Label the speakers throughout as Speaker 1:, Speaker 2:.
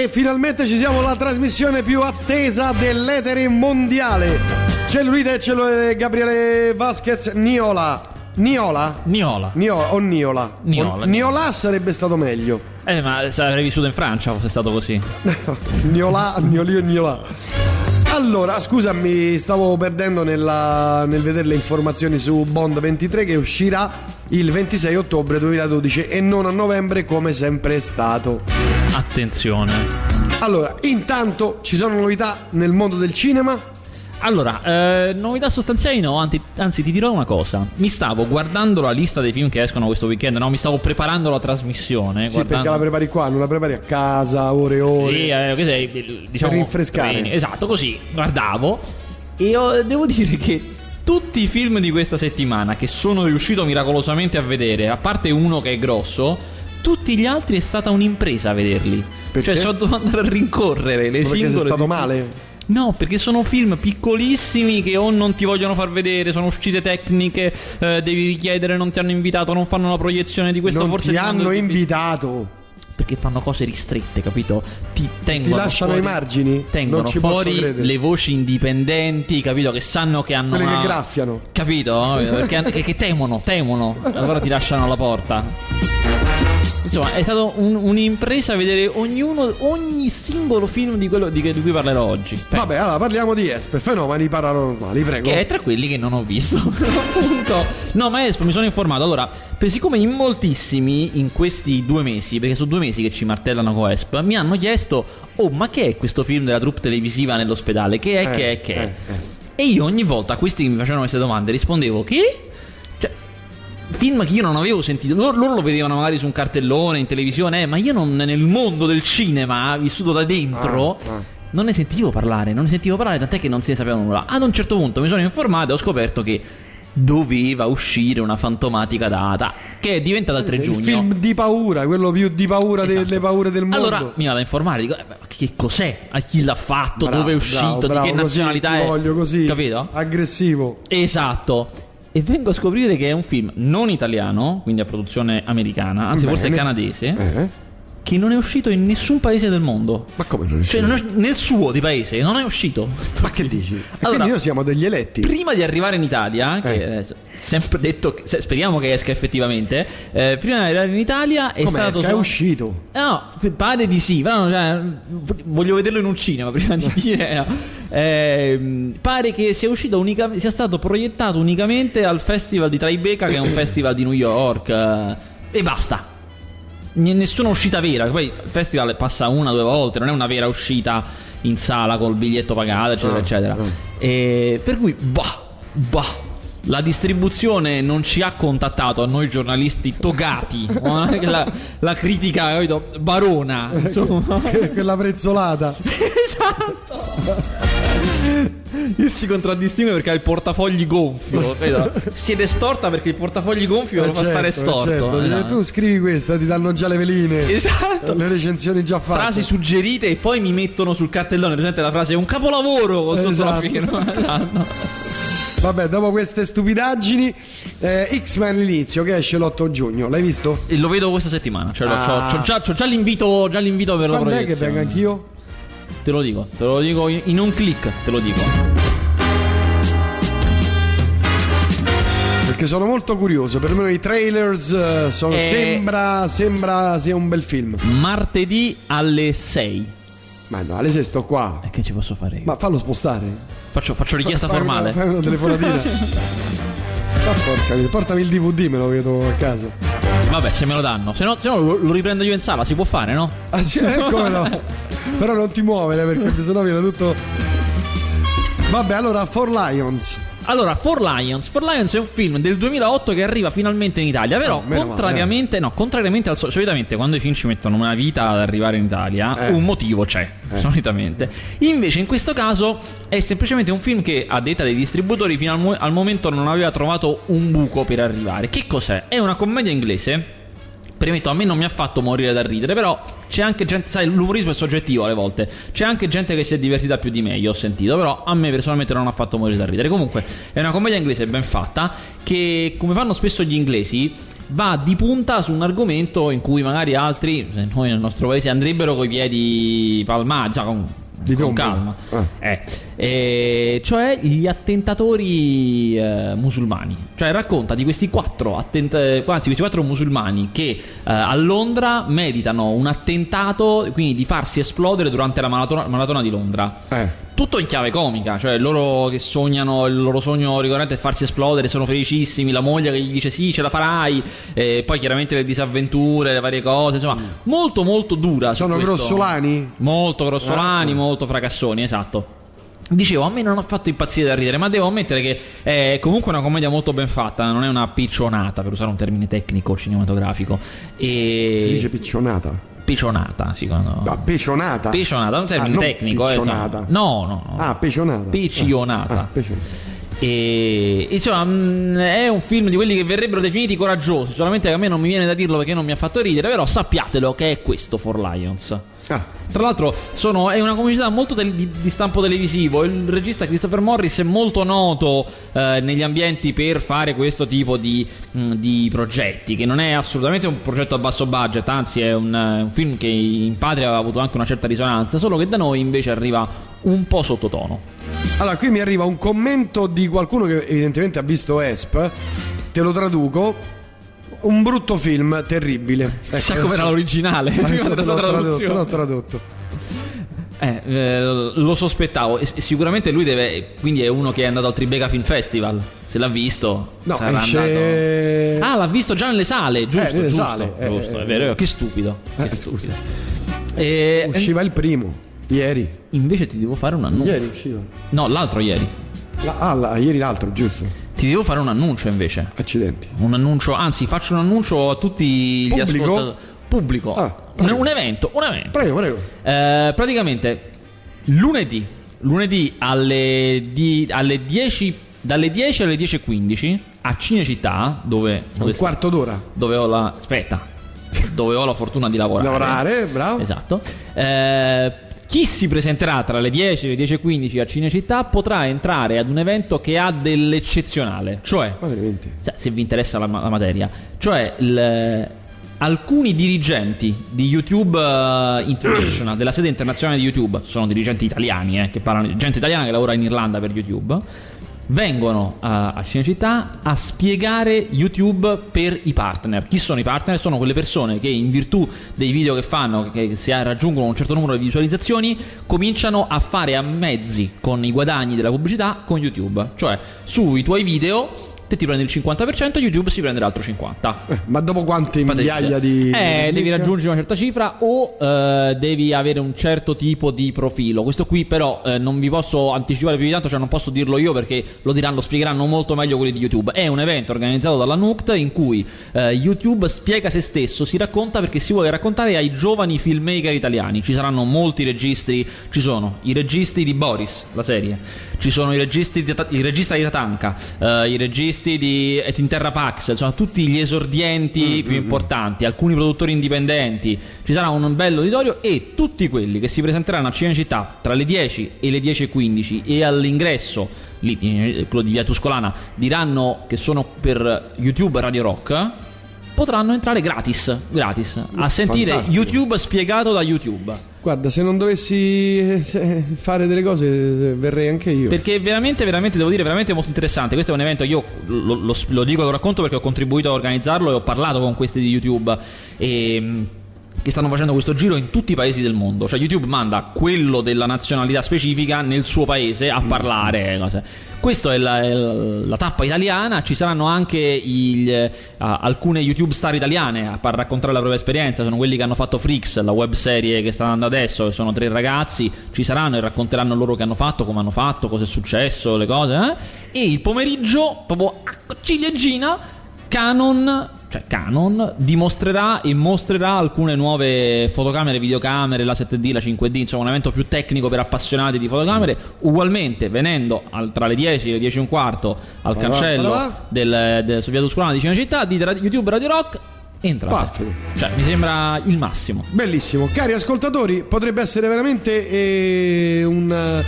Speaker 1: E finalmente ci siamo alla trasmissione più attesa dell'etere mondiale. Cellulite e cellulite Gabriele Vasquez Niola. Niola?
Speaker 2: Niola.
Speaker 1: Niola o Niola?
Speaker 2: Niola.
Speaker 1: O- Niola sarebbe stato meglio.
Speaker 2: Eh, ma se avrei vissuto in Francia fosse stato così.
Speaker 1: Niola, Niolio e Niola. Allora, scusami, stavo perdendo nella- nel vedere le informazioni su Bond 23 che uscirà il 26 ottobre 2012 e non a novembre come sempre è stato.
Speaker 2: Attenzione.
Speaker 1: Allora, intanto ci sono novità nel mondo del cinema?
Speaker 2: Allora, eh, novità sostanziali no, anzi, anzi ti dirò una cosa. Mi stavo guardando la lista dei film che escono questo weekend, no? Mi stavo preparando la trasmissione.
Speaker 1: Sì,
Speaker 2: guardando...
Speaker 1: perché la prepari qua, non la prepari a casa, ore e ore.
Speaker 2: Sì, eh, che sei, diciamo,
Speaker 1: Per rinfrescare.
Speaker 2: training. Esatto, così guardavo e ho- devo dire che tutti i film di questa settimana che sono riuscito miracolosamente a vedere, a parte uno che è grosso, tutti gli altri è stata un'impresa vederli.
Speaker 1: Perché?
Speaker 2: Cioè, sono dovuto andare a rincorrere le
Speaker 1: perché
Speaker 2: singole.
Speaker 1: sei stato
Speaker 2: dis-
Speaker 1: male?
Speaker 2: No, perché sono film piccolissimi che o non ti vogliono far vedere, sono uscite tecniche, eh, devi richiedere, non ti hanno invitato, non fanno la proiezione di questo,
Speaker 1: non
Speaker 2: forse
Speaker 1: ti
Speaker 2: mandano
Speaker 1: hanno invitato.
Speaker 2: perché fanno cose ristrette, capito? Ti tengono
Speaker 1: lasciano
Speaker 2: fuori-
Speaker 1: i margini?
Speaker 2: Tengono
Speaker 1: Non ci posso
Speaker 2: fuori le voci indipendenti, capito? Che sanno che hanno
Speaker 1: Quelle
Speaker 2: una...
Speaker 1: che graffiano.
Speaker 2: Capito? Perché che, che temono, temono. Allora ti lasciano alla porta. Insomma, è stata un'impresa vedere ognuno, ogni singolo film di quello di, di cui parlerò oggi. Beh,
Speaker 1: Vabbè, allora parliamo di Esper, fenomeni paranormali, prego.
Speaker 2: che è tra quelli che non ho visto. Appunto. No, ma Espo, mi sono informato. Allora, per- siccome in moltissimi in questi due mesi, perché sono due mesi che ci martellano con Esp, mi hanno chiesto: Oh, ma che è questo film della troupe televisiva nell'ospedale? Che è,
Speaker 1: Eh,
Speaker 2: che è, che è?
Speaker 1: eh, eh.
Speaker 2: E io ogni volta a questi che mi facevano queste domande rispondevo: Che? Film che io non avevo sentito. Loro, loro lo vedevano magari su un cartellone in televisione, eh, ma io non nel mondo del cinema, vissuto da dentro.
Speaker 1: Ah, ah.
Speaker 2: Non ne sentivo parlare, non ne sentivo parlare, tant'è che non se ne sapeva nulla. Ad un certo punto mi sono informato e ho scoperto che doveva uscire una fantomatica data che è diventata il 3
Speaker 1: Il
Speaker 2: giugno.
Speaker 1: film di paura, quello più di paura
Speaker 2: Esatto.
Speaker 1: delle paure del mondo.
Speaker 2: Allora mi vado a informare, dico, eh, ma che cos'è? A chi l'ha fatto?
Speaker 1: Bravo,
Speaker 2: dove è uscito?
Speaker 1: bravo,
Speaker 2: di che
Speaker 1: così
Speaker 2: nazionalità
Speaker 1: ti
Speaker 2: è?
Speaker 1: voglio così.
Speaker 2: Capito?
Speaker 1: Aggressivo.
Speaker 2: Esatto. E vengo a scoprire che è un film non italiano, quindi a produzione americana, anzi forse
Speaker 1: Bene.
Speaker 2: canadese,
Speaker 1: Eh?
Speaker 2: che non è uscito in nessun paese del mondo.
Speaker 1: Ma come non
Speaker 2: Cioè, non è- nel suo di paese non è uscito.
Speaker 1: Ma che dici?
Speaker 2: Allora,
Speaker 1: quindi noi siamo degli eletti.
Speaker 2: Prima di arrivare in Italia, che
Speaker 1: Eh.
Speaker 2: adesso, sempre detto, speriamo che esca effettivamente. eh, prima di arrivare in Italia è
Speaker 1: Come
Speaker 2: stato.
Speaker 1: esca? È uscito.
Speaker 2: No, pare di sì, però cioè, voglio vederlo in un cinema prima di dire. no. Ehm, pare che sia uscito unica- sia stato proiettato unicamente al festival di Tribeca, che è un festival di New York. eh, e basta. Nessuna uscita vera. Poi il festival passa una o due volte, non è una vera uscita in sala col biglietto pagato, eccetera,
Speaker 1: Ah,
Speaker 2: eccetera.
Speaker 1: ah.
Speaker 2: E per cui, bah, bah. La distribuzione non ci ha contattato a noi giornalisti togati. la, la critica, capito? Barona. Insomma.
Speaker 1: Quella prezzolata.
Speaker 2: esatto. Io si contraddistingue perché ha il portafogli gonfio. capito? Siete storta perché il portafogli gonfio
Speaker 1: Eh,
Speaker 2: fa stare
Speaker 1: certo,
Speaker 2: storto.
Speaker 1: certo.
Speaker 2: eh, no.
Speaker 1: Tu scrivi questa, ti danno già le veline.
Speaker 2: Esatto.
Speaker 1: Le recensioni già fatte.
Speaker 2: Frasi suggerite e poi mi mettono sul cartellone. Presente la frase: è un capolavoro con sotto la
Speaker 1: Esatto.
Speaker 2: firma. Esatto.
Speaker 1: Vabbè, dopo queste stupidaggini, eh, X-Men l'inizio che esce l'8 giugno. L'hai visto?
Speaker 2: E lo vedo questa settimana. Cioè,
Speaker 1: Ah.
Speaker 2: c'ho, c'ho già, c'ho già l'invito, già l'invito per la
Speaker 1: Quando è che
Speaker 2: proiezione.
Speaker 1: venga anch'io?
Speaker 2: Te lo dico, te lo dico in un click, te lo dico.
Speaker 1: Perché sono molto curioso. Per me i trailers eh, sono-
Speaker 2: Eh.
Speaker 1: sembra, sembra sia un bel film.
Speaker 2: Martedì alle 6.
Speaker 1: Ma no, alle 6 sto qua.
Speaker 2: E che ci posso fare io?
Speaker 1: Ma fallo spostare.
Speaker 2: Faccio, faccio richiesta
Speaker 1: Fai
Speaker 2: formale.
Speaker 1: Una, fai una telefonatina. Ma porca miseria, portami il DVD, me lo vedo a caso.
Speaker 2: Vabbè, se me lo danno. Se no, se no lo, lo riprendo io in sala, si può fare, no?
Speaker 1: Ah, sì, eh, come no? Però non ti muovere perché sennò viene tutto. Vabbè, allora, For Lions.
Speaker 2: Allora, For Lions. For Lions è un film del 2008 che arriva finalmente in Italia. Però,
Speaker 1: Oh, meno
Speaker 2: contrariamente, no, contrariamente al solito, solitamente quando i film ci mettono una vita ad arrivare in Italia,
Speaker 1: Eh.
Speaker 2: un motivo c'è. Solitamente, invece, in questo caso è semplicemente un film che, a detta dei distributori, fino al, mo- al momento non aveva trovato un buco per arrivare. Che cos'è? È una commedia inglese. Premetto, a me non mi ha fatto morire da ridere, però c'è anche gente, sai, l'umorismo è soggettivo alle volte. C'è anche gente che si è divertita più di me, io ho sentito, però a me personalmente non ha fatto morire da ridere. Comunque, è una commedia inglese ben fatta che, come fanno spesso gli inglesi, va di punta su un argomento in cui magari altri, noi nel nostro paese, andrebbero coi piedi palmati, cioè con,
Speaker 1: Di
Speaker 2: con calma.
Speaker 1: Ah.
Speaker 2: Eh, eh, cioè gli attentatori eh, musulmani. Cioè racconta di questi quattro, attent- eh, anzi, questi quattro musulmani che eh, a Londra meditano un attentato, quindi di farsi esplodere durante la maratona, maratona di Londra. Tutto in chiave comica, cioè loro che sognano, il loro sogno ricorrente è farsi esplodere, sono felicissimi, la moglie che gli dice sì, ce la farai, e poi chiaramente le disavventure, le varie cose, insomma, molto molto dura.
Speaker 1: Sono
Speaker 2: questo.
Speaker 1: grossolani?
Speaker 2: Molto grossolani,
Speaker 1: Ah.
Speaker 2: molto fracassoni, esatto. Dicevo, a me non ha fatto impazzire da ridere, ma devo ammettere che è comunque una commedia molto ben fatta, non è una piccionata, per usare un termine tecnico cinematografico. E...
Speaker 1: Si dice piccionata.
Speaker 2: Piccionata, sì, quando...
Speaker 1: No, pecionata.
Speaker 2: Piccionata, è un termine
Speaker 1: Ah,
Speaker 2: tecnico. eh,
Speaker 1: piccionata.
Speaker 2: insomma. no, no, no.
Speaker 1: Ah, pecionata.
Speaker 2: Piccionata.
Speaker 1: Ah, pecionata.
Speaker 2: E insomma, mh, è un film di quelli che verrebbero definiti coraggiosi. Solamente che a me non mi viene da dirlo perché non mi ha fatto ridere. Però sappiatelo che è questo For Lions.
Speaker 1: Ah,
Speaker 2: Tra l'altro, sono- è una comicità molto tel- di, di stampo televisivo. Il regista Christopher Morris è molto noto eh, negli ambienti per fare questo tipo di, mh, di progetti. Che non è assolutamente un progetto a basso budget, anzi, è un, eh, un film che in patria aveva avuto anche una certa risonanza. Solo che da noi invece arriva un po' sottotono.
Speaker 1: Allora, qui mi arriva un commento di qualcuno che evidentemente ha visto Esp. Te lo traduco. Un brutto film, terribile.
Speaker 2: Chissà
Speaker 1: Ecco,
Speaker 2: com'era
Speaker 1: adesso-
Speaker 2: l'originale.
Speaker 1: adesso te
Speaker 2: La
Speaker 1: l'ho tradotto, l'ho tradotto.
Speaker 2: Eh, eh, lo sospettavo. Sicuramente lui deve. Quindi è uno che è andato al Tribeca Film Festival. Se l'ha visto,
Speaker 1: No,
Speaker 2: sarà
Speaker 1: esce-
Speaker 2: andato. Ah, l'ha visto già nelle sale, giusto?
Speaker 1: Eh, nelle
Speaker 2: giusto,
Speaker 1: sale, eh,
Speaker 2: giusto,
Speaker 1: eh,
Speaker 2: è vero, è. Che stupido.
Speaker 1: Eh,
Speaker 2: Che
Speaker 1: scusa.
Speaker 2: E-
Speaker 1: Usciva il primo. Ieri.
Speaker 2: invece ti devo fare un annuncio.
Speaker 1: Ieri usciva.
Speaker 2: No, l'altro ieri.
Speaker 1: La- ah, la- ieri l'altro, giusto.
Speaker 2: Ti devo fare un annuncio invece.
Speaker 1: Accidenti.
Speaker 2: Un annuncio, anzi, faccio un annuncio a tutti gli
Speaker 1: Pubblico?
Speaker 2: ascoltatori. Pubblico.
Speaker 1: Ah,
Speaker 2: un, un evento, un evento.
Speaker 1: Prego, prego.
Speaker 2: Eh, praticamente lunedì, lunedì alle, di- alle 10, dalle 10 alle 10.15 a Cinecittà, dove, dove,
Speaker 1: Un quarto d'ora.
Speaker 2: dove ho la. Aspetta, dove ho la fortuna di lavorare.
Speaker 1: Lavorare, bravo.
Speaker 2: Esatto. Eh, chi si presenterà tra le 10 e le 10.15 a Cinecittà potrà entrare ad un evento che ha dell'eccezionale. Cioè, se- se vi interessa la, la materia, cioè il- alcuni dirigenti di YouTube eh, International, della sede internazionale di YouTube, sono dirigenti italiani, eh, che parlano, gente italiana che lavora in Irlanda per YouTube, vengono eh, a Cinecittà a spiegare YouTube per i partner. Chi sono i partner? Sono quelle persone che in virtù dei video che fanno, che si raggiungono un certo numero di visualizzazioni, cominciano a fare a mezzi con i guadagni della pubblicità con YouTube. Cioè, sui tuoi video te ti prendi il 50%, YouTube si prende l'altro 50%.
Speaker 1: Eh, ma dopo quante
Speaker 2: Fate-
Speaker 1: migliaia di.
Speaker 2: Eh, devi raggiungere una certa cifra o eh, devi avere un certo tipo di profilo. Questo qui però eh, non vi posso anticipare più di tanto, cioè non posso dirlo io perché lo diranno, lo spiegheranno molto meglio quelli di YouTube. È un evento organizzato dalla NUCT in cui eh, YouTube spiega se stesso, si racconta perché si vuole raccontare ai giovani filmmaker italiani. Ci saranno molti registri, ci sono i registi di Boris, la serie. Ci sono i registi di, il regista di Tatanka, eh, i registi di Et in Terra Pax, insomma tutti gli esordienti più importanti, alcuni produttori indipendenti. Ci sarà un bello auditorio e tutti quelli che si presenteranno a Cinecittà tra le 10 e le 10.15 e all'ingresso, lì, eh, quello di Via Tuscolana, diranno che sono per YouTube Radio Rock. Potranno entrare gratis, gratis a sentire
Speaker 1: Fantastico.
Speaker 2: YouTube spiegato da YouTube.
Speaker 1: Guarda, se non dovessi eh, fare delle cose, eh, verrei anche io.
Speaker 2: Perché veramente, veramente, devo dire, veramente molto interessante. Questo è un evento, io lo, lo- lo dico e lo racconto perché ho contribuito a organizzarlo e ho parlato con questi di YouTube. E, mh, che stanno facendo questo giro in tutti i paesi del mondo. Cioè, YouTube manda quello della nazionalità specifica nel suo paese a parlare. Cose. Questa è la, la tappa italiana. Ci saranno anche il- eh, alcune YouTube star italiane a raccontare la propria esperienza. Sono quelli che hanno fatto Freaks, la web serie che sta andando adesso. Che sono tre ragazzi. Ci saranno e racconteranno loro che hanno fatto, come hanno fatto, cosa è successo, le cose. eh. E il pomeriggio, proprio a ciliegina. Canon, cioè Canon, dimostrerà e mostrerà alcune nuove fotocamere, videocamere, la 7D, la 5D, insomma un evento più tecnico per appassionati di fotocamere. Ugualmente, venendo al- tra le 10 e le 10 e un quarto al
Speaker 1: là,
Speaker 2: cancello
Speaker 1: là.
Speaker 2: del, del Sofia Tuscolana di Cinecittà di YouTube Radio Rock, entrate.
Speaker 1: Perfetto.
Speaker 2: Cioè, mi sembra il massimo.
Speaker 1: Bellissimo. Cari ascoltatori, potrebbe essere veramente eh, un.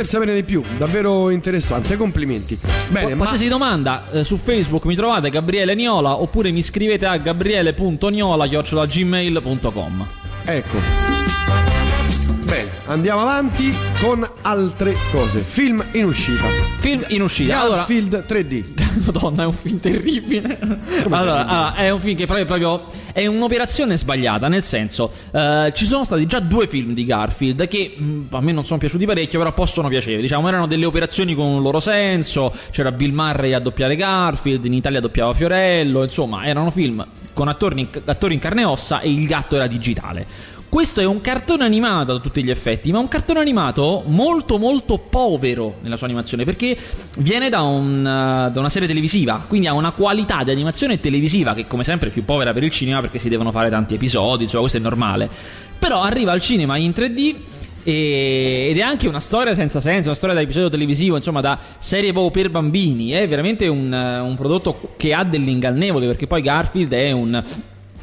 Speaker 1: Per sapere di più. Davvero interessante, complimenti. Bene, ma
Speaker 2: Qualsiasi domanda eh, su Facebook mi trovate Gabriele Niola oppure mi scrivete a gabriele.niola.gmail.com
Speaker 1: ecco. Bene, andiamo avanti con altre cose. Film in uscita.
Speaker 2: Film in uscita. Allora,
Speaker 1: Garfield 3D.
Speaker 2: Madonna, è un film terribile. Allora, allora, è un film che proprio, proprio è un'operazione sbagliata. Nel senso, eh, ci sono stati già due film di Garfield che mh, a me non sono piaciuti parecchio, però possono piacere. Diciamo, erano delle operazioni con un loro senso. C'era Bill Murray a doppiare Garfield, in Italia doppiava Fiorello. Insomma, erano film con attori in, attori in carne e ossa e il gatto era digitale. Questo è un cartone animato a tutti gli effetti, ma un cartone animato molto molto povero nella sua animazione, perché viene da, un, uh, da una serie televisiva, quindi ha una qualità di animazione televisiva che come sempre è più povera per il cinema perché si devono fare tanti episodi, insomma questo è normale. Però arriva al cinema in 3D e- ed è anche una storia senza senso, una storia da episodio televisivo, insomma, da serie proprio per bambini. È veramente un, uh, un prodotto che ha dell'ingannevole, perché poi Garfield è un,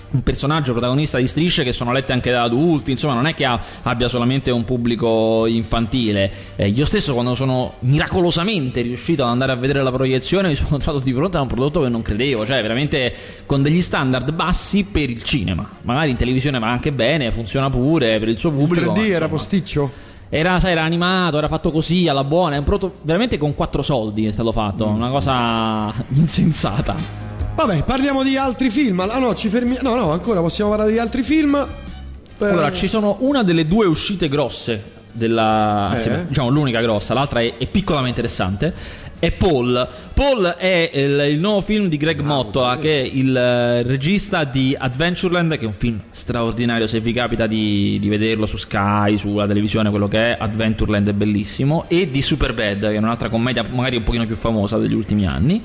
Speaker 2: un personaggio protagonista di strisce che sono lette anche da adulti, insomma, non è che ha- abbia solamente un pubblico infantile. Eh, io stesso, quando sono miracolosamente riuscito ad andare a vedere la proiezione, mi sono trovato di fronte a un prodotto che non credevo, cioè veramente con degli standard bassi per il cinema. Magari in televisione va anche bene, funziona pure per il suo
Speaker 1: Il
Speaker 2: pubblico.
Speaker 1: 3D
Speaker 2: ma,
Speaker 1: era
Speaker 2: insomma,
Speaker 1: posticcio?
Speaker 2: era, sai, era animato, era fatto così alla buona. È un prodotto veramente con quattro soldi è stato fatto. Una cosa insensata.
Speaker 1: Vabbè, parliamo di altri film. Ah no, ci fermiamo. No, no, ancora possiamo parlare di altri film. Eh,
Speaker 2: Allora, ci sono una delle due uscite grosse della. anzi,
Speaker 1: Eh?
Speaker 2: diciamo l'unica grossa, l'altra è, è piccola ma interessante. È Paul. Paul è il, il nuovo film di Greg Mottola, che è il eh, regista di Adventureland, che è un film straordinario. Se vi capita di, di vederlo su Sky, sulla televisione, quello che è, Adventureland è bellissimo. E di Superbad, che è un'altra commedia magari un pochino più famosa degli ultimi anni.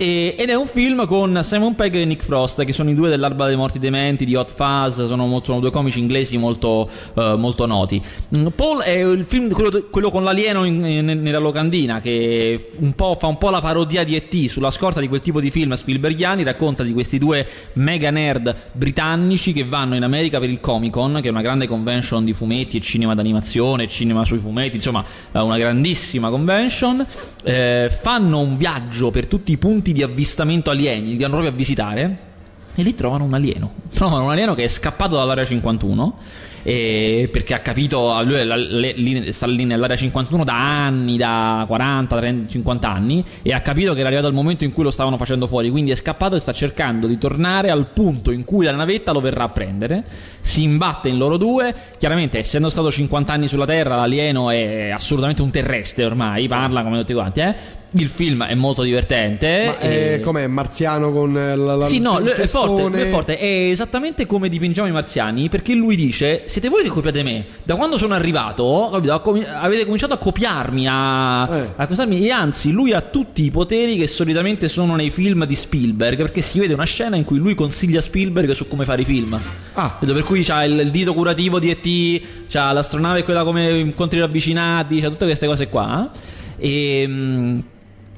Speaker 2: E- ed è un film con Simon Pegg e Nick Frost, che sono i due dell'Alba dei Morti Dementi, di Hot Fuzz, sono, sono due comici inglesi molto, eh, molto noti. Mm, Paul è il film, quello, quello con l'alieno in- in- nella locandina, che un fa un po' la parodia di E.T. sulla scorta di quel tipo di film Spielbergiani, racconta di questi due mega nerd britannici che vanno in America per il Comic Con, che è una grande convention di fumetti e cinema d'animazione, cinema sui fumetti, insomma una grandissima convention. Eh, fanno un viaggio per tutti i punti di avvistamento alieni, li vanno proprio a visitare. E lì trovano un alieno. Trovano un alieno che è scappato dall'area 51. E- perché ha capito, lui la- le- lì- sta lì nell'area 51 da anni, da 40, 30, 50 anni, e ha capito che era arrivato il momento in cui lo stavano facendo fuori. Quindi è scappato e sta cercando di tornare al punto in cui la navetta lo verrà a prendere. Si imbatte in loro due. Chiaramente, essendo stato 50 anni sulla Terra, l'alieno è assolutamente un terrestre ormai. Parla come tutti quanti, eh. Il film è molto divertente.
Speaker 1: Ma è
Speaker 2: e-
Speaker 1: com'è? Marziano con eh, la, la
Speaker 2: sì, no, è forte, è forte, è esattamente come dipingiamo i marziani, perché lui dice, siete voi che copiate me, da quando sono arrivato, capito, ha comi- avete cominciato a copiarmi, a,
Speaker 1: Eh.
Speaker 2: a costarmi, e anzi lui ha tutti i poteri che solitamente sono nei film di Spielberg, perché si vede una scena in cui lui consiglia Spielberg su come fare i film.
Speaker 1: Ah.
Speaker 2: Vedo, per cui c'ha il, il dito curativo di E.T., c'ha l'astronave quella come incontri ravvicinati, c'ha tutte queste cose qua. E...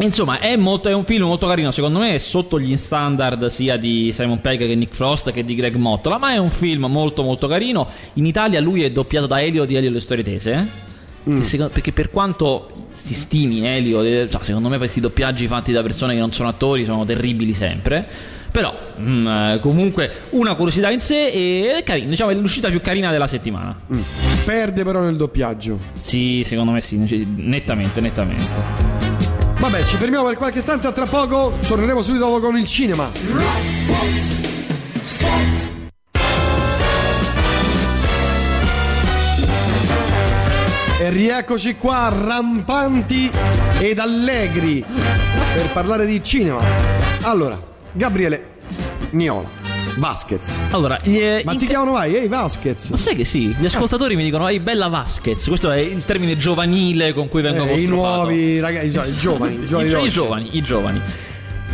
Speaker 2: mm, Insomma, è, molto- è un film molto carino. Secondo me è sotto gli standard sia di Simon Pegg che Nick Frost che di Greg Mottola. Ma è un film molto, molto carino. In Italia lui è doppiato da Elio di Elio e le storie tese. eh? Che secondo- perché per quanto si stimi Elio, eh, cioè, secondo me questi doppiaggi fatti da persone che non sono attori sono terribili sempre. Però, mm, eh, comunque, una curiosità in sé e è carino. Diciamo, è l'uscita più carina della settimana.
Speaker 1: Mm. Perde però nel doppiaggio.
Speaker 2: Sì, secondo me sì, nettamente, nettamente.
Speaker 1: Vabbè, ci fermiamo per qualche istante, a tra poco torneremo subito dopo con il cinema. E rieccoci qua, rampanti ed allegri, per parlare di cinema. Allora, Gabriele Niola, Vasquez.
Speaker 2: Allora, gli,
Speaker 1: Ma ti
Speaker 2: ca-
Speaker 1: chiamano mai? Ehi, Vasquez.
Speaker 2: Ma sai che sì, gli ascoltatori mi dicono ehi bella Vasquez, questo è il termine giovanile con cui vengo
Speaker 1: Eh, I nuovi ragazzi, i giovani, i giovani,
Speaker 2: i giovani, i giovani.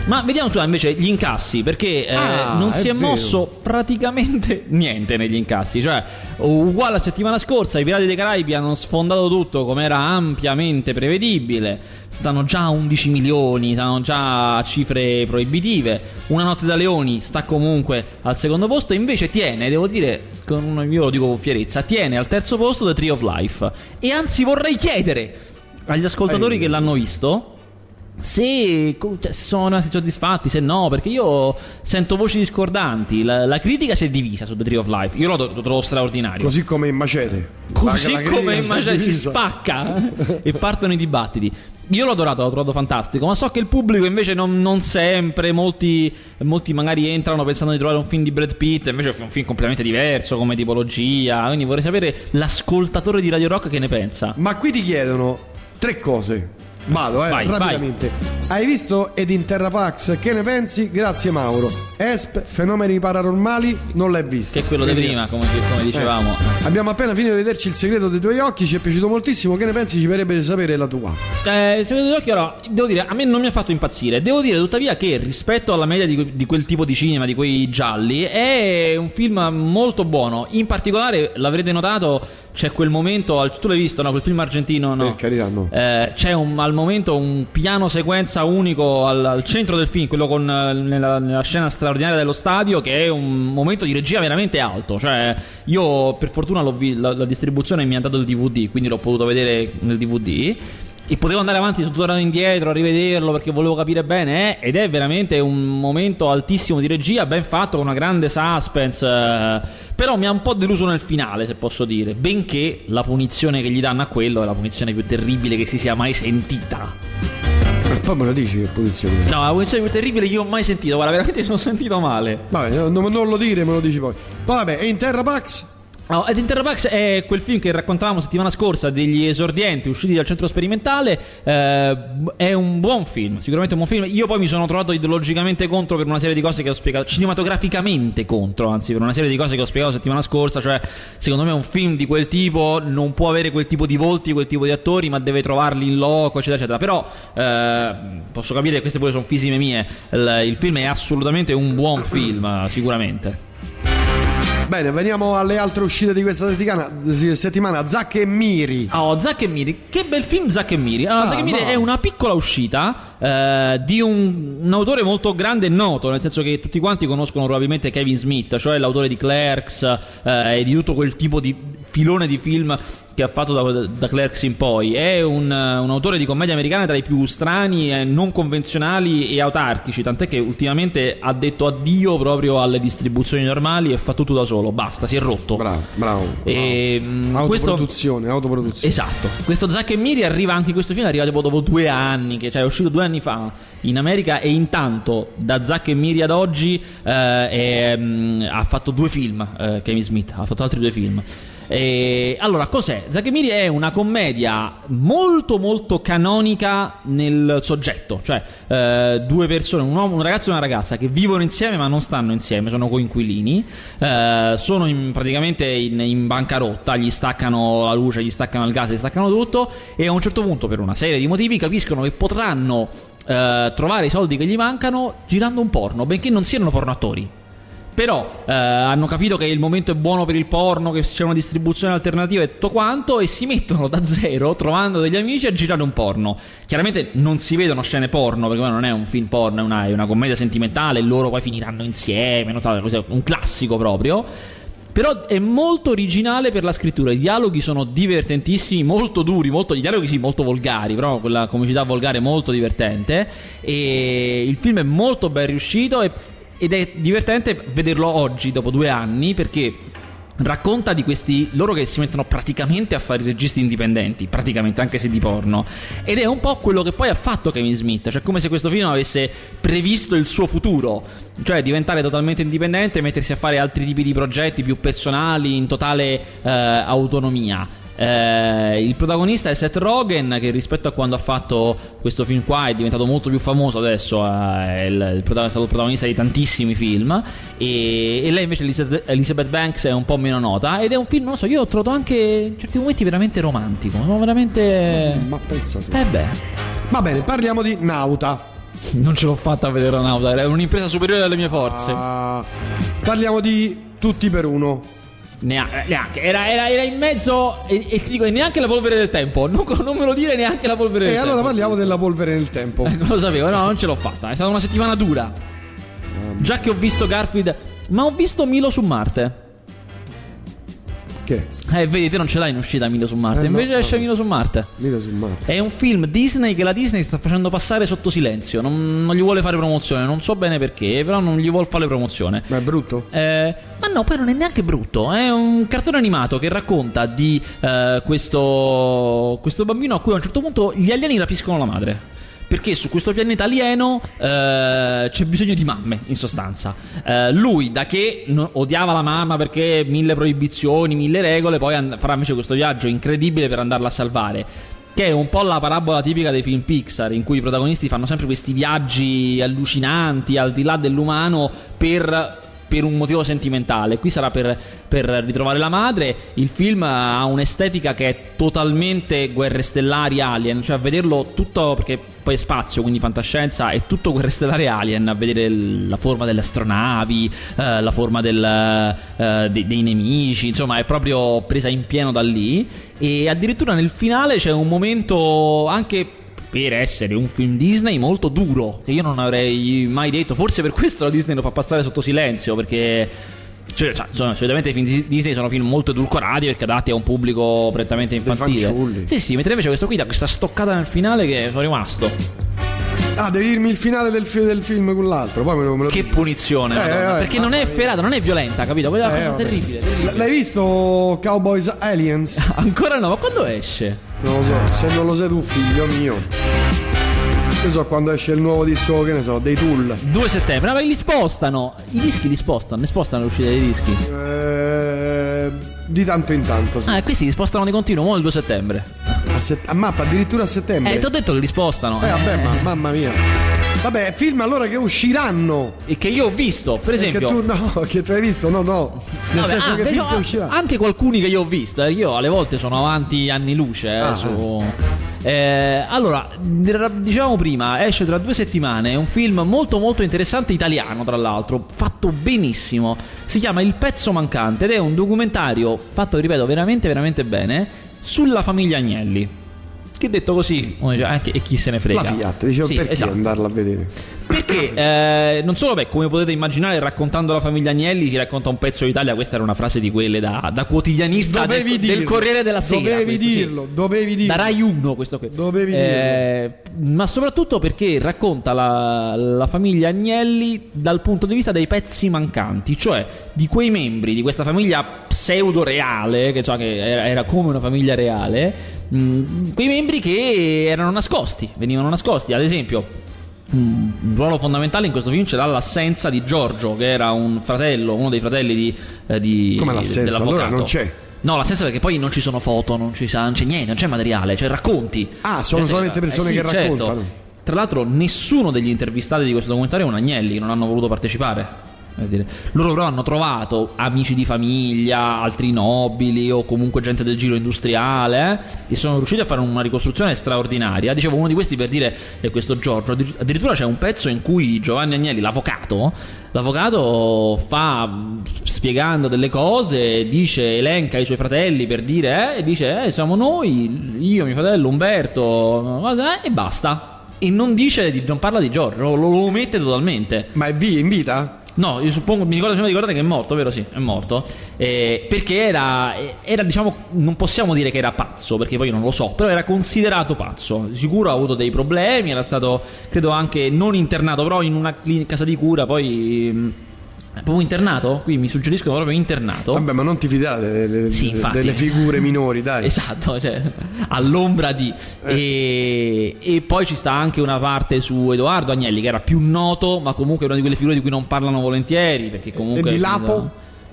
Speaker 2: Ma vediamo tu invece gli incassi, perché eh,
Speaker 1: Ah,
Speaker 2: non si
Speaker 1: è
Speaker 2: è, mosso praticamente niente negli incassi. Cioè, uguale la settimana scorsa, i Pirati dei Caraibi hanno sfondato tutto come era ampiamente prevedibile. Stanno già a 11 milioni, stanno già a cifre proibitive. Una notte da leoni sta comunque al secondo posto, invece tiene, devo dire, con, io lo dico con fierezza, tiene al terzo posto The Tree of Life. E anzi vorrei chiedere agli ascoltatori
Speaker 1: Ehi.
Speaker 2: che l'hanno visto se sono soddisfatti, se no, perché io sento voci discordanti. La, la critica si è divisa su The Tree of Life. Io lo, lo trovo straordinario.
Speaker 1: Così come in Macete.
Speaker 2: Così
Speaker 1: La-
Speaker 2: come
Speaker 1: è
Speaker 2: immagini si spacca e partono i dibattiti. Io l'ho adorato, l'ho trovato fantastico, ma so che il pubblico invece non, non sempre, molti, molti magari entrano pensando di trovare un film di Brad Pitt, invece è un film completamente diverso come tipologia, quindi vorrei sapere l'ascoltatore di Radio Rock che ne pensa.
Speaker 1: Ma qui ti chiedono tre cose. Vado, eh,
Speaker 2: Vai,
Speaker 1: rapidamente. Hai visto Ed in Terra Pax? Che ne pensi? Grazie Mauro. Esp, fenomeni paranormali, non l'hai visto.
Speaker 2: Che è quello di prima, come, come dicevamo.
Speaker 1: Abbiamo appena finito di vederci il segreto dei tuoi occhi, ci è piaciuto moltissimo. Che ne pensi? Ci piacerebbe sapere la tua.
Speaker 2: Eh, se vedo gli occhi, allora, devo dire, a me non mi ha fatto impazzire. Devo dire, tuttavia, che rispetto alla media di, di quel tipo di cinema, di quei gialli, è un film molto buono. In particolare, l'avrete notato, c'è quel momento. tu l'hai visto, no? Quel film argentino, no?
Speaker 1: Per carità, no.
Speaker 2: Eh, c'è un- al momento un piano sequenza unico al, al centro del film, quello con eh, nella, nella scena straordinaria dello stadio, che è un momento di regia veramente alto. Cioè, io per fortuna la, la distribuzione mi ha dato il DVD, quindi l'ho potuto vedere nel DVD. E potevo andare avanti, sono tornato indietro a rivederlo perché volevo capire bene. eh, ed è veramente un momento altissimo di regia, ben fatto, con una grande suspense. eh, però mi ha un po' deluso nel finale, se posso dire. Benché la punizione che gli danno a quello è la punizione più terribile che si sia mai sentita.
Speaker 1: E poi me lo dici che posizione.
Speaker 2: No, la punizione più terribile che io ho mai sentito. Guarda, veramente mi sono sentito male.
Speaker 1: Vabbè, no- non lo dire, me lo dici poi. Poi vabbè, e in Terra Pax?
Speaker 2: No, Ed Interropax è quel film che raccontavamo settimana scorsa degli esordienti usciti dal centro sperimentale. eh, è un buon film, sicuramente un buon film. Io poi mi sono trovato ideologicamente contro per una serie di cose che ho spiegato, cinematograficamente contro, anzi, per una serie di cose che ho spiegato settimana scorsa. Cioè, secondo me, un film di quel tipo non può avere quel tipo di volti, quel tipo di attori, ma deve trovarli in loco, eccetera, eccetera. Però eh, posso capire che queste pure sono fisime mie. Il, il film è assolutamente un buon film, sicuramente.
Speaker 1: Bene, veniamo alle altre uscite di questa settimana. settimana. Zack e Miri.
Speaker 2: Oh, Zack e Miri, che bel film Zack e Miri. Allora,
Speaker 1: Ah,
Speaker 2: Zack e Miri
Speaker 1: ma-
Speaker 2: è una piccola uscita eh, di un, un autore molto grande e noto, nel senso che tutti quanti conoscono probabilmente Kevin Smith, cioè l'autore di Clerks eh, e di tutto quel tipo di filone di film che ha fatto da, da Clerks in poi. È un, un autore di commedia americana tra i più strani, e non convenzionali e autarchici, tant'è che ultimamente ha detto addio proprio alle distribuzioni normali e fa tutto da solo. Basta, si è rotto.
Speaker 1: Bravo, bravo.
Speaker 2: E, mm,
Speaker 1: bravo.
Speaker 2: questo-
Speaker 1: Autoproduzione, autoproduzione.
Speaker 2: Esatto, questo Zack e Miri arriva anche questo film, arriva tipo dopo due anni, che cioè è uscito due anni fa in America e intanto da Zack e Miri ad oggi eh, è, mm, ha fatto due film, eh, Kevin Smith, ha fatto altri due film. E, allora, cos'è? Zack e Miri è una commedia molto molto canonica nel soggetto, cioè eh, due persone, un uomo, un ragazzo e una ragazza che vivono insieme ma non stanno insieme, sono coinquilini, eh, sono in- praticamente in, in bancarotta, gli staccano la luce, gli staccano il gas, gli staccano tutto e a un certo punto per una serie di motivi capiscono che potranno eh, trovare i soldi che gli mancano girando un porno, benché non siano porno attori. Però eh, hanno capito che il momento è buono per il porno, che c'è una distribuzione alternativa e tutto quanto, e si mettono da zero, trovando degli amici, a girare un porno. Chiaramente non si vedono scene porno, perché non è un film porno, è una, è una commedia sentimentale, loro poi finiranno insieme, cos'è, un classico proprio. Però è molto originale per la scrittura. I dialoghi sono divertentissimi, molto duri, molto, i dialoghi sì, molto volgari, però quella comicità volgare è molto divertente. E il film è molto ben riuscito e- ed è divertente vederlo oggi, dopo due anni, perché racconta di questi loro che si mettono praticamente a fare i registi indipendenti, praticamente anche se di porno. Ed è un po' quello che poi ha fatto Kevin Smith, cioè come se questo film avesse previsto il suo futuro, cioè diventare totalmente indipendente e mettersi a fare altri tipi di progetti più personali, in totale eh, autonomia. Eh, il protagonista è Seth Rogen che rispetto a quando ha fatto questo film qua è diventato molto più famoso adesso eh, è, il, il è stato il protagonista di tantissimi film e, e lei invece Elizabeth, Banks è un po' meno nota ed è un film non so io ho trovato anche in certi momenti veramente romantico sono veramente
Speaker 1: Ma pensa tu.
Speaker 2: eh beh
Speaker 1: Va bene, parliamo di Nauta.
Speaker 2: non ce l'ho fatta a vedere Ronauta era un'impresa superiore alle mie forze
Speaker 1: Ah, parliamo di Tutti per uno.
Speaker 2: Neanche, neanche. Era, era- era in mezzo e, e ti dico e neanche la polvere del tempo non, non me lo dire neanche la polvere
Speaker 1: E
Speaker 2: del
Speaker 1: allora
Speaker 2: tempo
Speaker 1: parliamo della polvere nel tempo.
Speaker 2: Eh, non lo sapevo, no, non ce l'ho fatta. È stata una settimana dura. Già che ho visto Garfield, ma ho visto Milo su Marte.
Speaker 1: Che?
Speaker 2: Eh, vedi, te non ce l'hai in uscita Milo su Marte.
Speaker 1: Eh, no,
Speaker 2: Invece esce
Speaker 1: no.
Speaker 2: Milo su Marte.
Speaker 1: Milo su Marte.
Speaker 2: È un film Disney che la Disney sta facendo passare sotto silenzio. Non, non gli vuole fare promozione. Non so bene perché, però non gli vuole fare promozione.
Speaker 1: Ma è brutto?
Speaker 2: Eh, ma no, poi non è neanche brutto. È un cartone animato che racconta di eh, questo, questo bambino a cui a un certo punto gli alieni rapiscono la madre. Perché su questo pianeta alieno eh, c'è bisogno di mamme, in sostanza. Eh, lui, da che odiava la mamma perché mille proibizioni, mille regole, poi and- farà invece questo viaggio incredibile per andarla a salvare. Che è un po' la parabola tipica dei film Pixar, in cui i protagonisti fanno sempre questi viaggi allucinanti al di là dell'umano per per un motivo sentimentale. Qui sarà per, per ritrovare la madre. Il film ha un'estetica che è totalmente guerre stellari alien, cioè a vederlo tutto perché poi è spazio, quindi fantascienza, è tutto guerre stellari alien, a vedere la forma delle astronavi, eh, la forma del, eh, dei, dei nemici, insomma è proprio presa in pieno da lì. E addirittura nel finale c'è un momento anche per essere un film Disney molto duro, che io non avrei mai detto. Forse per questo la Disney lo fa passare sotto silenzio, perché. Cioè, sono- solitamente i film di Disney sono film molto edulcorati perché adatti a un pubblico prettamente infantile. Sì, sì, mentre invece questo qui dà questa stoccata nel finale che sono rimasto.
Speaker 1: Ah, devi dirmi il finale del, fi- del film con l'altro. Poi me lo, me lo
Speaker 2: Che punizione,
Speaker 1: Eh, eh,
Speaker 2: perché non è efferata, non è violenta, capito? Quella è una
Speaker 1: Eh,
Speaker 2: cosa
Speaker 1: vabbè.
Speaker 2: terribile, terribile.
Speaker 1: L'hai visto Cowboys Aliens?
Speaker 2: Ancora no, ma quando esce?
Speaker 1: Non lo so, se non lo sai tu, figlio mio. Io so quando esce il nuovo disco, che ne so, dei Tool.
Speaker 2: 2 settembre, ma li spostano. I dischi li spostano, ne spostano l'uscita dei dischi.
Speaker 1: Eh, di tanto in tanto, sì.
Speaker 2: Ah, questi li spostano di continuo, mo il 2 settembre.
Speaker 1: A, set- a mappa addirittura a settembre.
Speaker 2: Eh, ti ho detto che li spostano.
Speaker 1: Eh, vabbè, ma, mamma mia. Vabbè, film allora che usciranno.
Speaker 2: E che io ho visto, per
Speaker 1: E
Speaker 2: esempio.
Speaker 1: Che tu no, che tu hai visto? No, no. Nel
Speaker 2: Vabbè,
Speaker 1: senso
Speaker 2: ah,
Speaker 1: che film che uscirà.
Speaker 2: anche qualcuni che io ho visto, eh, io alle volte sono avanti anni luce. eh,
Speaker 1: Ah,
Speaker 2: su- Eh, allora, dicevamo prima, esce tra due settimane. È un film molto, molto interessante, italiano tra l'altro, fatto benissimo. Si chiama Il pezzo mancante ed è un documentario fatto, ripeto, veramente, veramente bene sulla famiglia Agnelli. Che detto così, uno dice, anche, e chi se ne frega.
Speaker 1: La Fiat, dicevo
Speaker 2: Sì,
Speaker 1: perché
Speaker 2: esatto.
Speaker 1: andarla a vedere?
Speaker 2: Perché eh, non solo, beh, come potete immaginare, raccontando la famiglia Agnelli si racconta un pezzo d'Italia. Questa era una frase di quelle da, da quotidianista del, del
Speaker 1: dirlo.
Speaker 2: Corriere della Sera.
Speaker 1: Dovevi
Speaker 2: questo, sì.
Speaker 1: dirlo, dovevi dirlo.
Speaker 2: Da Rai 1 questo qui.
Speaker 1: Dovevi
Speaker 2: Eh, Ma soprattutto perché racconta la, la famiglia Agnelli dal punto di vista dei pezzi mancanti, cioè di quei membri di questa famiglia pseudo reale, che, cioè, che era, era come una famiglia reale, mh, quei membri che erano nascosti, venivano nascosti. Ad esempio, un un ruolo fondamentale in questo film ce l'ha l'assenza di Giorgio, che era un fratello, uno dei fratelli di, eh, di
Speaker 1: Come l'assenza?
Speaker 2: dell'avvocato.
Speaker 1: Allora non c'è.
Speaker 2: No, l'assenza perché poi non ci sono foto, non, ci sa- non c'è niente, non c'è materiale, c'è racconti.
Speaker 1: Ah, sono
Speaker 2: Eh,
Speaker 1: solamente persone
Speaker 2: eh sì,
Speaker 1: che
Speaker 2: certo.
Speaker 1: raccontano.
Speaker 2: Tra l'altro, nessuno degli intervistati di questo documentario è un Agnelli, che non hanno voluto partecipare. Loro però hanno trovato amici di famiglia, altri nobili o comunque gente del giro industriale eh, e sono riusciti a fare una ricostruzione straordinaria. Dicevo, uno di questi per dire è questo Giorgio. Addir- Addirittura c'è un pezzo in cui Giovanni Agnelli, l'avvocato, l'avvocato fa spiegando delle cose, dice, elenca i suoi fratelli per dire, eh, e dice, eh, siamo noi, io, mio fratello Umberto, eh, e basta. E non dice, di- non parla di Giorgio, lo, lo omette totalmente.
Speaker 1: Ma è in vita?
Speaker 2: No, io suppongo, mi ricordo, mi ricordate che è morto, vero? Sì, è morto. Eh, perché era, era, diciamo, non possiamo dire che era pazzo, perché poi io non lo so, però era considerato pazzo. Sicuro ha avuto dei problemi, era stato, credo, anche non internato, però in una clin- casa di cura, poi... Proprio internato? Qui mi suggeriscono proprio internato.
Speaker 1: Vabbè, ma non ti fidare delle,
Speaker 2: Sì,
Speaker 1: delle figure minori, dai.
Speaker 2: Esatto, cioè, all'ombra di. E, e poi ci sta anche una parte su Edoardo Agnelli, che era più noto, ma comunque è una di quelle figure di cui non parlano volentieri. Perché comunque.
Speaker 1: E di Lapo?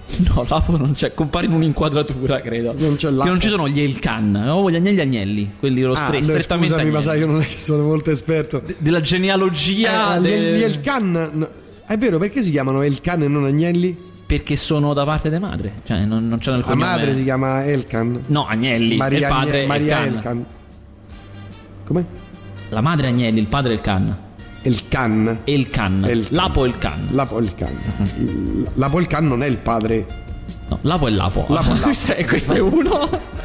Speaker 2: No, Lapo non c'è, compare in un'inquadratura, credo.
Speaker 1: Non c'è
Speaker 2: Che
Speaker 1: Lapo.
Speaker 2: non ci sono gli Elkan, no? gli Agnelli Agnelli, quelli lo
Speaker 1: Ah,
Speaker 2: stre-
Speaker 1: no,
Speaker 2: strettamente.
Speaker 1: scusami, ma
Speaker 2: Agnelli.
Speaker 1: sai che non è che sono molto esperto.
Speaker 2: De- della genealogia.
Speaker 1: Eh,
Speaker 2: del-
Speaker 1: gli Elkan. no, È vero, perché si chiamano Elkan e non Agnelli?
Speaker 2: Perché sono da parte di madre. Cioè, non, non c'è nel
Speaker 1: La
Speaker 2: cognome.
Speaker 1: madre si chiama Elkan.
Speaker 2: No, Agnelli. e il
Speaker 1: Maria,
Speaker 2: padre
Speaker 1: Agne- Maria
Speaker 2: Elkan.
Speaker 1: Elkan. Come?
Speaker 2: La madre Agnelli, il padre Elkan.
Speaker 1: Elkan.
Speaker 2: Elkan.
Speaker 1: Elkan.
Speaker 2: Lapo Elkan.
Speaker 1: Lapo Elkan. Lapo Elkan non è il padre.
Speaker 2: No, Lapo è Lapo.
Speaker 1: Lapo è Lapo.
Speaker 2: questo è uno.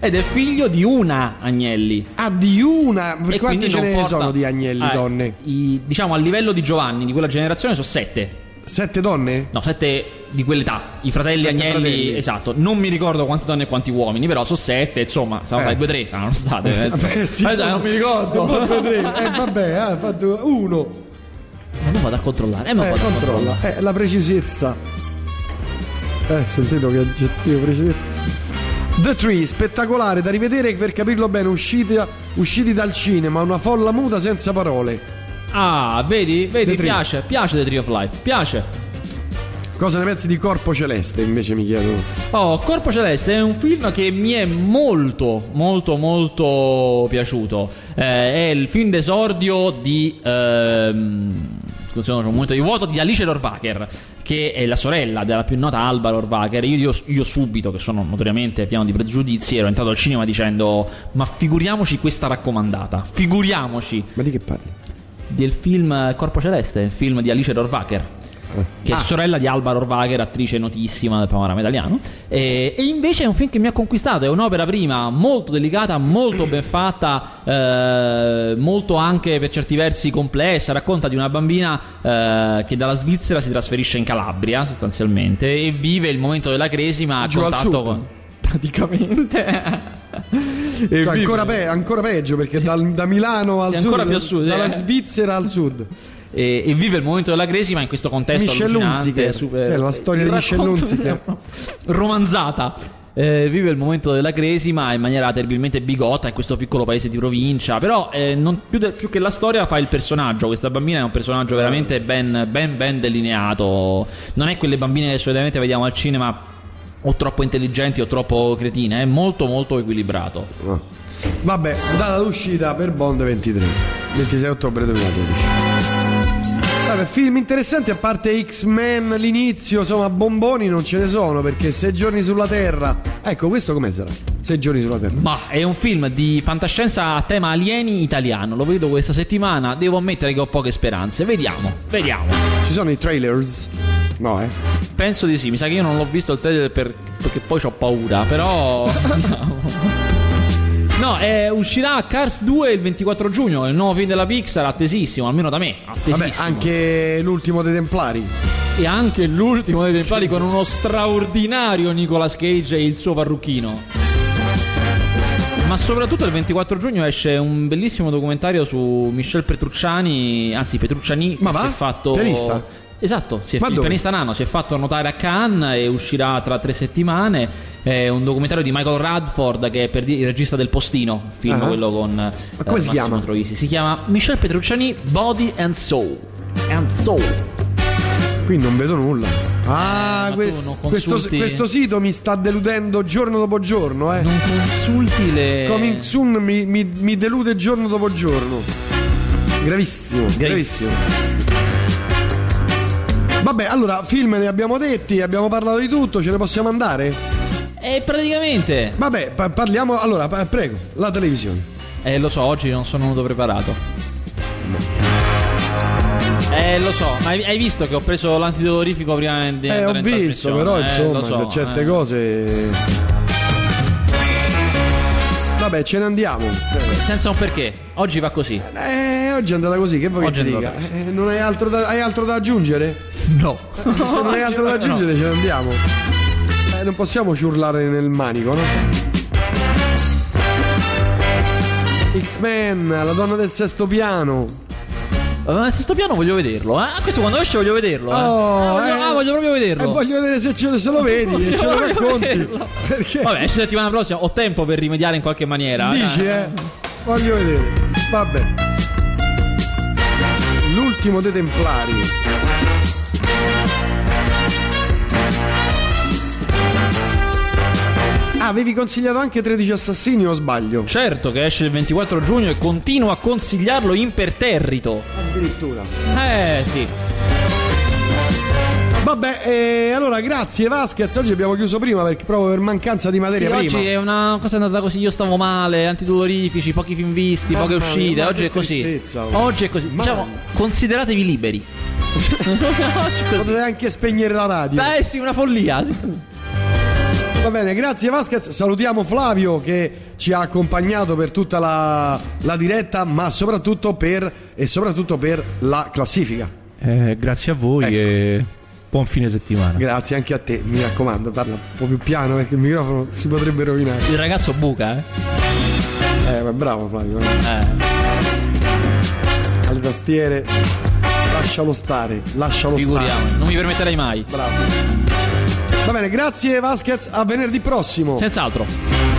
Speaker 2: Ed è figlio di una Agnelli.
Speaker 1: Ah, di una.
Speaker 2: E
Speaker 1: Quanti ce
Speaker 2: non
Speaker 1: ne
Speaker 2: porta-
Speaker 1: sono di Agnelli,
Speaker 2: Ah,
Speaker 1: donne?
Speaker 2: i- diciamo a livello di Giovanni, di quella generazione, sono sette.
Speaker 1: Sette donne?
Speaker 2: No, sette di quell'età, i fratelli
Speaker 1: Sette
Speaker 2: Agnelli,
Speaker 1: fratelli.
Speaker 2: esatto. Non mi ricordo quante donne e quanti uomini, però sono sette, insomma, sono
Speaker 1: Eh.
Speaker 2: due tre, saranno state. eh.
Speaker 1: Beh, sì,
Speaker 2: Eh, non mi
Speaker 1: Eh,
Speaker 2: ricordo.
Speaker 1: proprio tre. Eh, vabbè, eh, ha fatto uno.
Speaker 2: Ma non vado a controllare, eh, ma
Speaker 1: Eh,
Speaker 2: vado a
Speaker 1: controlla.
Speaker 2: controllare.
Speaker 1: Eh, la precisezza. Eh, sentito che aggettivo precisezza. The Tree, spettacolare da rivedere per capirlo bene, usciti, usciti dal cinema, una folla muta senza parole.
Speaker 2: Ah, vedi, vedi,
Speaker 1: The
Speaker 2: piace, piace The Tree of Life, piace.
Speaker 1: Cosa ne pensi di Corpo Celeste invece mi chiedo?
Speaker 2: Oh, Corpo Celeste è un film che mi è molto, molto, molto piaciuto. Eh, è il film d'esordio di. Ehm, scusate, c'è un momento di vuoto di Alice Rohrwacher, che è la sorella della più nota Alba Rohrwacher. Io, io, io subito, che sono notoriamente pieno di pregiudizi, ero entrato al cinema dicendo: Ma figuriamoci questa raccomandata, figuriamoci
Speaker 1: Ma di che parli?
Speaker 2: del film Corpo Celeste, il film di Alice Rohrwacher. Che
Speaker 1: Ah.
Speaker 2: è sorella di Alba Rohrwacher, attrice notissima del panorama italiano. E, e invece è un film che mi ha conquistato. È un'opera prima molto delicata, molto ben fatta, eh, molto anche per certi versi complessa. Racconta di una bambina eh, che dalla Svizzera si trasferisce in Calabria, sostanzialmente, e vive il momento della cresima a
Speaker 1: Giù al
Speaker 2: contatto
Speaker 1: sud.
Speaker 2: con. Praticamente. E
Speaker 1: Cioè, ancora, pe- ancora peggio perché dal- da Milano al
Speaker 2: Sì,
Speaker 1: sud,
Speaker 2: ancora più a sud,
Speaker 1: dalla
Speaker 2: eh.
Speaker 1: Svizzera al sud.
Speaker 2: E, e vive il momento della cresima in questo contesto allucinante, super-
Speaker 1: È la storia di Michel Hunziker.
Speaker 2: romanzata. Eh, vive il momento della cresima in maniera terribilmente bigotta in questo piccolo paese di provincia. Però, eh, non- più, de- più che la storia, fa il personaggio. Questa bambina è un personaggio veramente ben, ben, ben delineato. Non è quelle bambine che solitamente vediamo al cinema o troppo intelligenti o troppo cretine. È molto, molto equilibrato.
Speaker 1: Vabbè, data d'uscita per Bond 23, 26 ottobre 2012. Vabbè, film interessanti a parte X-Men, l'inizio, insomma, bomboni non ce ne sono perché sei giorni sulla Terra. Ecco, questo come sarà? Sei giorni sulla Terra.
Speaker 2: Ma è un film di fantascienza a tema alieni italiano. Lo vedo questa settimana. Devo ammettere che ho poche speranze. Vediamo, vediamo.
Speaker 1: Ci sono i trailers? No, eh.
Speaker 2: Penso di sì. Mi sa che io non l'ho visto il trailer per- perché poi ho paura. Però. vediamo. No, eh, uscirà Cars 2 il 24 giugno. Il nuovo film della Pixar, attesissimo, almeno da me. Attesissimo.
Speaker 1: Vabbè, anche l'ultimo dei Templari.
Speaker 2: E anche l'ultimo dei templari con uno straordinario Nicolas Cage e il suo parrucchino. Ma soprattutto il 24 giugno esce un bellissimo documentario su Michel Petrucciani, anzi Petrucciani,
Speaker 1: Ma
Speaker 2: che
Speaker 1: va?
Speaker 2: si è fatto
Speaker 1: Pianista?
Speaker 2: Esatto, si è il pianista nano si è fatto notare a Cannes e uscirà tra tre settimane. È un documentario di Michael Radford, che è il regista del Postino, film
Speaker 1: Ah.
Speaker 2: quello con Ma
Speaker 1: come si chiama?
Speaker 2: Troisi. Si chiama Michel Petrucciani Body and Soul. And Soul.
Speaker 1: Qui non vedo nulla. Ah,
Speaker 2: ma
Speaker 1: que- questo, questo sito mi sta deludendo giorno dopo giorno, eh.
Speaker 2: Non consulti le.
Speaker 1: Coming soon mi, mi- mi delude giorno dopo giorno. Gravissimo, gravissimo. Vabbè, allora, film ne abbiamo detti, abbiamo parlato di tutto, ce ne possiamo andare?
Speaker 2: E praticamente.
Speaker 1: Vabbè, pa- parliamo. Allora, pa- prego, la televisione.
Speaker 2: Eh, lo so, oggi non sono venuto preparato. Eh, lo so, ma hai, visto che ho preso l'antidolorifico prima di
Speaker 1: Eh, ho visto, però,
Speaker 2: Eh,
Speaker 1: insomma,
Speaker 2: so,
Speaker 1: per certe
Speaker 2: eh.
Speaker 1: cose. Vabbè, ce ne andiamo.
Speaker 2: Senza un perché. Oggi va così.
Speaker 1: Eh, oggi è andata così, che vuoi
Speaker 2: Oggi
Speaker 1: che ti dica? Eh, non hai altro, da, hai altro da aggiungere?
Speaker 2: No.
Speaker 1: Se non hai altro da aggiungere, ce ne andiamo. Eh, non possiamo ciurlare nel manico, no? X-Men, la donna del sesto piano.
Speaker 2: Nel sesto piano voglio vederlo, eh? Ah, questo quando esce voglio vederlo, eh?
Speaker 1: Oh,
Speaker 2: ah, voglio,
Speaker 1: eh.
Speaker 2: ah, voglio proprio vederlo.
Speaker 1: E voglio vedere se, ce- se lo vedi e ce lo racconti.
Speaker 2: vederlo.
Speaker 1: Perché?
Speaker 2: Vabbè, esce settimana prossima, ho tempo per rimediare in qualche maniera.
Speaker 1: Dici, eh? Voglio vedere. Vabbè. L'ultimo dei Templari. Ah, avevi consigliato anche 13 assassini o sbaglio?
Speaker 2: Certo che esce il 24 giugno e continuo a consigliarlo imperterrito.
Speaker 1: Addirittura.
Speaker 2: Eh, sì.
Speaker 1: Vabbè, eh, allora grazie Vasquez. Oggi abbiamo chiuso prima perché proprio per mancanza di
Speaker 2: Sì,
Speaker 1: materia prima.
Speaker 2: oggi è una cosa andata così, io stavo male, antidolorifici, pochi film visti,
Speaker 1: Mamma
Speaker 2: poche uscite, oggi è così.
Speaker 1: oh.
Speaker 2: Oggi è così. Diciamo, consideratevi liberi. Oggi è così.
Speaker 1: Potete anche spegnere la radio.
Speaker 2: Eh sì, una follia.
Speaker 1: Va bene, grazie Vasquez. Salutiamo Flavio che ci ha accompagnato per tutta la, la diretta, ma soprattutto per, e soprattutto per la classifica.
Speaker 3: Eh, grazie a voi
Speaker 1: Ecco.
Speaker 3: e
Speaker 2: buon fine settimana.
Speaker 1: Grazie anche a te, mi raccomando, parla un po' più piano perché il microfono si potrebbe rovinare.
Speaker 2: Il ragazzo buca,
Speaker 1: eh? Eh, ma bravo Flavio. Eh. Alle tastiere, lascialo stare, lascialo
Speaker 2: Figuriamo,
Speaker 1: stare.
Speaker 2: non mi permetterei mai.
Speaker 1: Bravo. Va bene, grazie Vasquez, a venerdì prossimo.
Speaker 2: Senz'altro.